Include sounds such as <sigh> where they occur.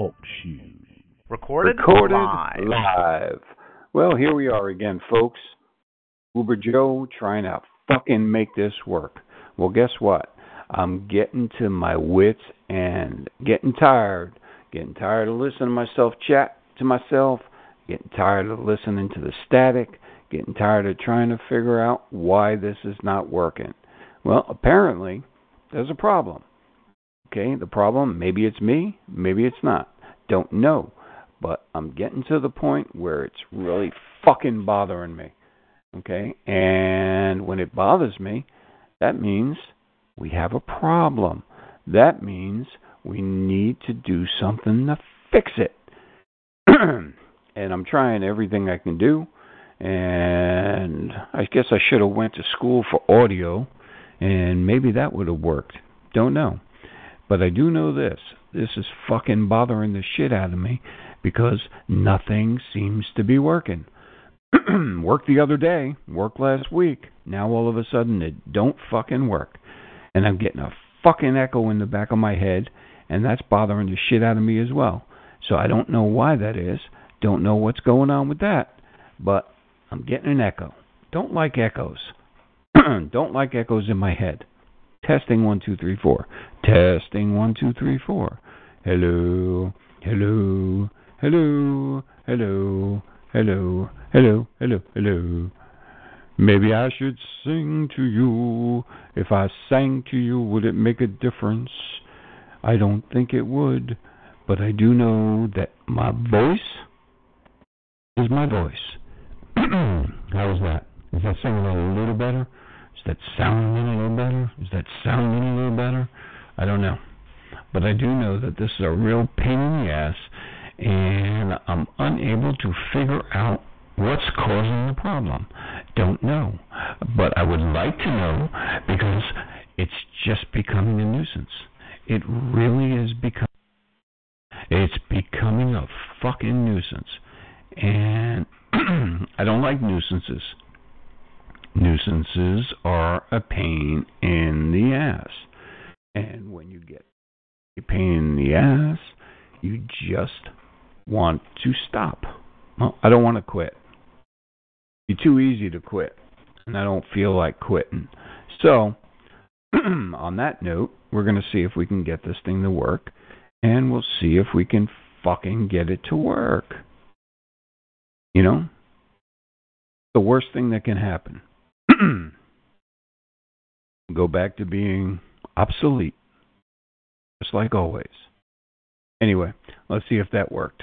Talk shoes. Recorded, Recorded live. live. Well, here we are again, folks. Uber Joe trying to fucking make this work. Well, guess what? I'm getting to my wits and getting tired. Getting tired of listening to myself chat to myself. Getting tired of listening to the static. Getting tired of trying to figure out why this is not working. Well, apparently, there's a problem. Okay, the problem, maybe it's me, maybe it's not. Don't know. But I'm getting to the point where it's really fucking bothering me. Okay? And when it bothers me, that means we have a problem. That means we need to do something to fix it. <clears throat> and I'm trying everything I can do. And I guess I should have went to school for audio and maybe that would have worked. Don't know. But I do know this. This is fucking bothering the shit out of me because nothing seems to be working. <clears throat> worked the other day, worked last week. Now all of a sudden it don't fucking work. And I'm getting a fucking echo in the back of my head and that's bothering the shit out of me as well. So I don't know why that is. Don't know what's going on with that. But I'm getting an echo. Don't like echoes. <clears throat> don't like echoes in my head. Testing one two three four. Testing one two three four. Hello, hello, hello, hello, hello, hello, hello, hello. Maybe I should sing to you. If I sang to you, would it make a difference? I don't think it would, but I do know that my voice is my voice. <clears throat> How is that? Is that sounding a little better? Is that sounding Is that sounding a little better? I don't know. But I do know that this is a real pain in the ass, and I'm unable to figure out what's causing the problem. Don't know. But I would like to know because it's just becoming a nuisance. It really is becoming. It's becoming a fucking nuisance. And <clears throat> I don't like nuisances. Nuisances are a pain in the ass. And when you get a pain in the ass, you just want to stop. Well, I don't want to quit. It's too easy to quit, and I don't feel like quitting. So, <clears throat> on that note, we're going to see if we can get this thing to work, and we'll see if we can fucking get it to work. You know? The worst thing that can happen. <clears throat> Go back to being obsolete. Just like always. Anyway, let's see if that worked.